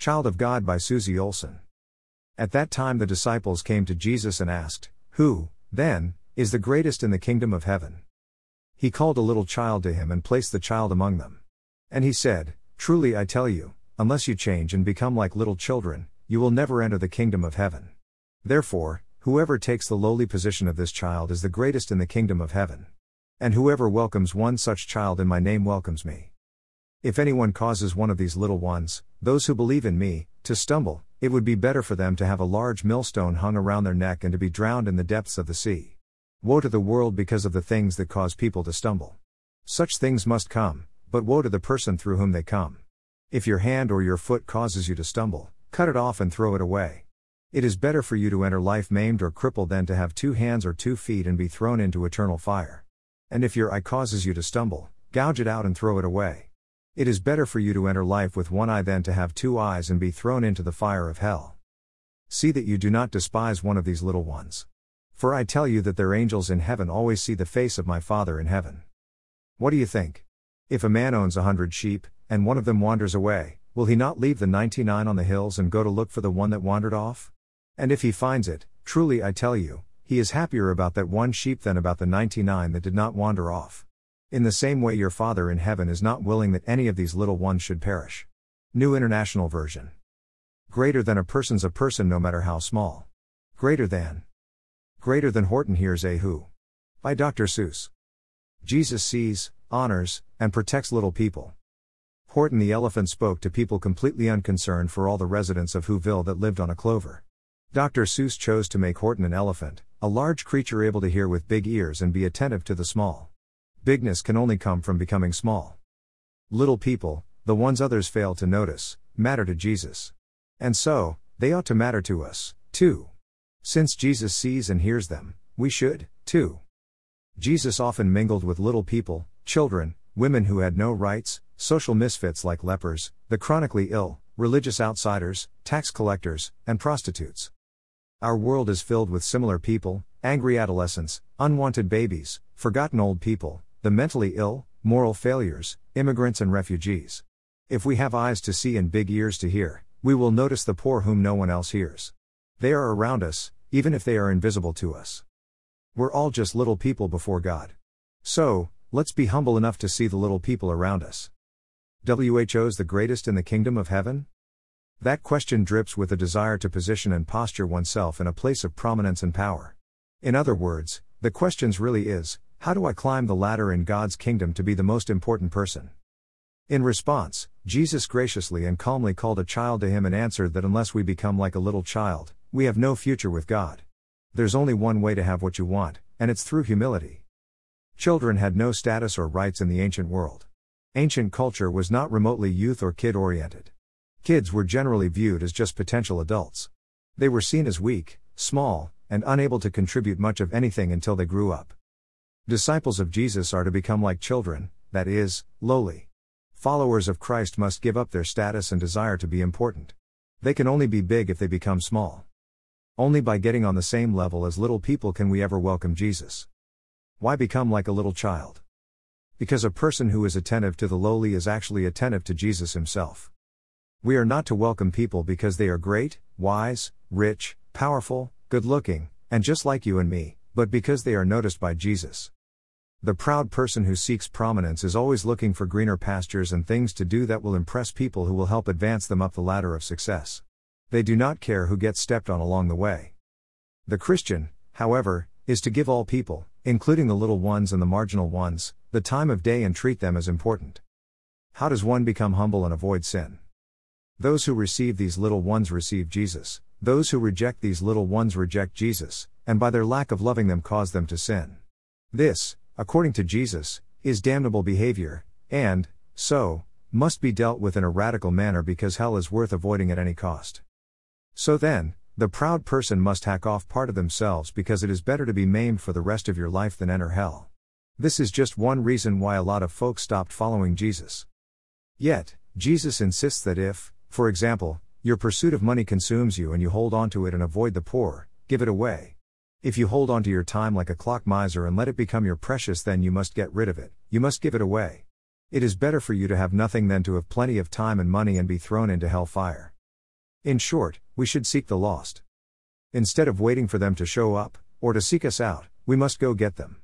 Child of God by Susie Olson. At that time the disciples came to Jesus and asked, Who, then, is the greatest in the kingdom of heaven? He called a little child to him and placed the child among them. And he said, Truly I tell you, unless you change and become like little children, you will never enter the kingdom of heaven. Therefore, whoever takes the lowly position of this child is the greatest in the kingdom of heaven. And whoever welcomes one such child in my name welcomes me. If anyone causes one of these little ones, those who believe in me, to stumble, it would be better for them to have a large millstone hung around their neck and to be drowned in the depths of the sea. Woe to the world because of the things that cause people to stumble. Such things must come, but woe to the person through whom they come. If your hand or your foot causes you to stumble, cut it off and throw it away. It is better for you to enter life maimed or crippled than to have two hands or two feet and be thrown into eternal fire. And if your eye causes you to stumble, gouge it out and throw it away. It is better for you to enter life with one eye than to have two eyes and be thrown into the fire of hell. See that you do not despise one of these little ones. For I tell you that their angels in heaven always see the face of my Father in heaven. What do you think? If a man owns a hundred sheep, and one of them wanders away, will he not leave the ninety nine on the hills and go to look for the one that wandered off? And if he finds it, truly I tell you, he is happier about that one sheep than about the ninety nine that did not wander off. In the same way, your Father in heaven is not willing that any of these little ones should perish. New International Version. Greater than a person's a person no matter how small. Greater than. Greater than Horton hears a who. By Dr. Seuss. Jesus sees, honors, and protects little people. Horton the elephant spoke to people completely unconcerned for all the residents of Whoville that lived on a clover. Dr. Seuss chose to make Horton an elephant, a large creature able to hear with big ears and be attentive to the small. Bigness can only come from becoming small. Little people, the ones others fail to notice, matter to Jesus. And so, they ought to matter to us, too. Since Jesus sees and hears them, we should, too. Jesus often mingled with little people, children, women who had no rights, social misfits like lepers, the chronically ill, religious outsiders, tax collectors, and prostitutes. Our world is filled with similar people angry adolescents, unwanted babies, forgotten old people, the mentally ill, moral failures, immigrants, and refugees. If we have eyes to see and big ears to hear, we will notice the poor whom no one else hears. They are around us, even if they are invisible to us. We're all just little people before God. So, let's be humble enough to see the little people around us. WHO's the greatest in the kingdom of heaven? That question drips with a desire to position and posture oneself in a place of prominence and power. In other words, the questions really is, how do I climb the ladder in God's kingdom to be the most important person? In response, Jesus graciously and calmly called a child to him and answered that unless we become like a little child, we have no future with God. There's only one way to have what you want, and it's through humility. Children had no status or rights in the ancient world. Ancient culture was not remotely youth or kid oriented. Kids were generally viewed as just potential adults. They were seen as weak, small, and unable to contribute much of anything until they grew up. Disciples of Jesus are to become like children, that is, lowly. Followers of Christ must give up their status and desire to be important. They can only be big if they become small. Only by getting on the same level as little people can we ever welcome Jesus. Why become like a little child? Because a person who is attentive to the lowly is actually attentive to Jesus himself. We are not to welcome people because they are great, wise, rich, powerful, good looking, and just like you and me, but because they are noticed by Jesus. The proud person who seeks prominence is always looking for greener pastures and things to do that will impress people who will help advance them up the ladder of success. They do not care who gets stepped on along the way. The Christian, however, is to give all people, including the little ones and the marginal ones, the time of day and treat them as important. How does one become humble and avoid sin? Those who receive these little ones receive Jesus, those who reject these little ones reject Jesus, and by their lack of loving them cause them to sin. This, according to Jesus, is damnable behavior, and, so, must be dealt with in a radical manner because hell is worth avoiding at any cost. So then, the proud person must hack off part of themselves because it is better to be maimed for the rest of your life than enter hell. This is just one reason why a lot of folks stopped following Jesus. Yet, Jesus insists that if, for example, your pursuit of money consumes you and you hold on to it and avoid the poor, give it away. If you hold on to your time like a clock miser and let it become your precious, then you must get rid of it, you must give it away. It is better for you to have nothing than to have plenty of time and money and be thrown into hell fire. In short, we should seek the lost. Instead of waiting for them to show up, or to seek us out, we must go get them.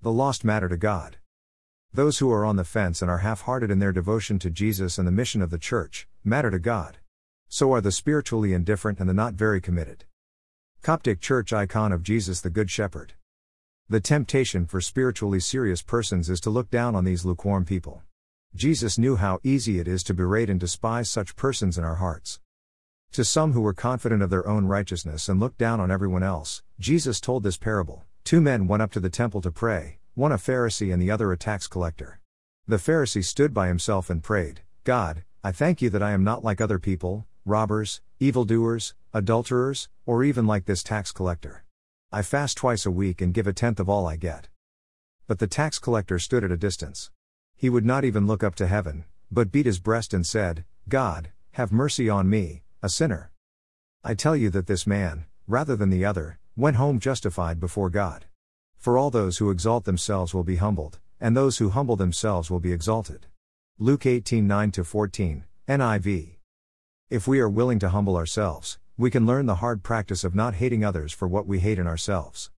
The lost matter to God. Those who are on the fence and are half hearted in their devotion to Jesus and the mission of the church matter to God. So are the spiritually indifferent and the not very committed. Coptic Church icon of Jesus the Good Shepherd. The temptation for spiritually serious persons is to look down on these lukewarm people. Jesus knew how easy it is to berate and despise such persons in our hearts. To some who were confident of their own righteousness and looked down on everyone else, Jesus told this parable Two men went up to the temple to pray, one a Pharisee and the other a tax collector. The Pharisee stood by himself and prayed, God, I thank you that I am not like other people, robbers, evildoers, adulterers, or even like this tax collector. I fast twice a week and give a tenth of all I get. But the tax collector stood at a distance. He would not even look up to heaven, but beat his breast and said, God, have mercy on me, a sinner. I tell you that this man, rather than the other, went home justified before God. For all those who exalt themselves will be humbled, and those who humble themselves will be exalted. Luke 18 9 14, NIV. If we are willing to humble ourselves, we can learn the hard practice of not hating others for what we hate in ourselves.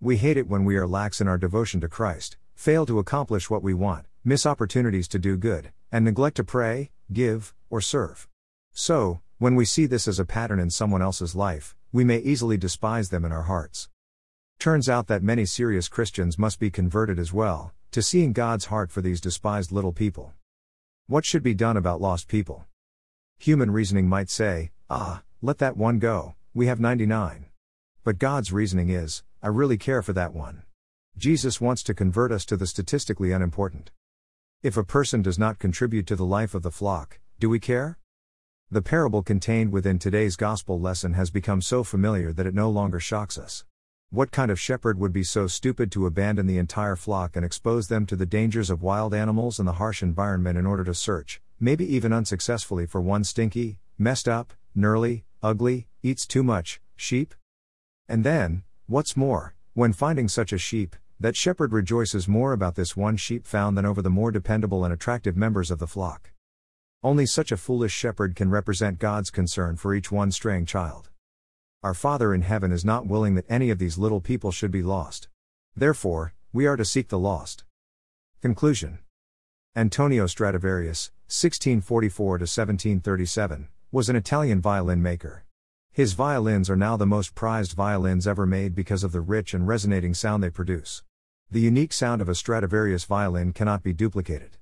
We hate it when we are lax in our devotion to Christ, fail to accomplish what we want, miss opportunities to do good, and neglect to pray, give, or serve. So, when we see this as a pattern in someone else's life, we may easily despise them in our hearts. Turns out that many serious Christians must be converted as well, to seeing God's heart for these despised little people. What should be done about lost people? Human reasoning might say, ah, let that one go, we have 99. But God's reasoning is, I really care for that one. Jesus wants to convert us to the statistically unimportant. If a person does not contribute to the life of the flock, do we care? The parable contained within today's gospel lesson has become so familiar that it no longer shocks us. What kind of shepherd would be so stupid to abandon the entire flock and expose them to the dangers of wild animals and the harsh environment in order to search, maybe even unsuccessfully, for one stinky, messed up, gnarly, ugly, eats too much, sheep? And then, what's more, when finding such a sheep, that shepherd rejoices more about this one sheep found than over the more dependable and attractive members of the flock. Only such a foolish shepherd can represent God's concern for each one straying child. Our Father in heaven is not willing that any of these little people should be lost. Therefore, we are to seek the lost. Conclusion Antonio Stradivarius, 1644 1737, was an Italian violin maker. His violins are now the most prized violins ever made because of the rich and resonating sound they produce. The unique sound of a Stradivarius violin cannot be duplicated.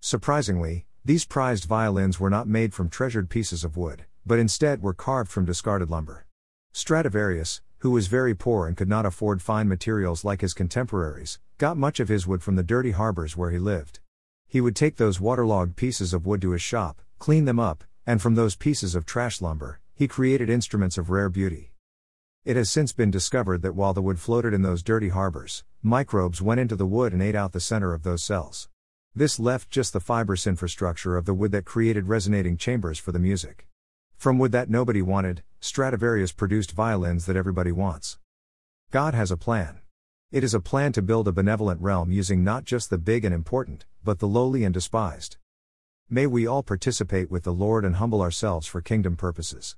Surprisingly, these prized violins were not made from treasured pieces of wood, but instead were carved from discarded lumber. Stradivarius, who was very poor and could not afford fine materials like his contemporaries, got much of his wood from the dirty harbors where he lived. He would take those waterlogged pieces of wood to his shop, clean them up, and from those pieces of trash lumber, he created instruments of rare beauty. It has since been discovered that while the wood floated in those dirty harbors, microbes went into the wood and ate out the center of those cells. This left just the fibrous infrastructure of the wood that created resonating chambers for the music. From wood that nobody wanted, Stradivarius produced violins that everybody wants. God has a plan. It is a plan to build a benevolent realm using not just the big and important, but the lowly and despised. May we all participate with the Lord and humble ourselves for kingdom purposes.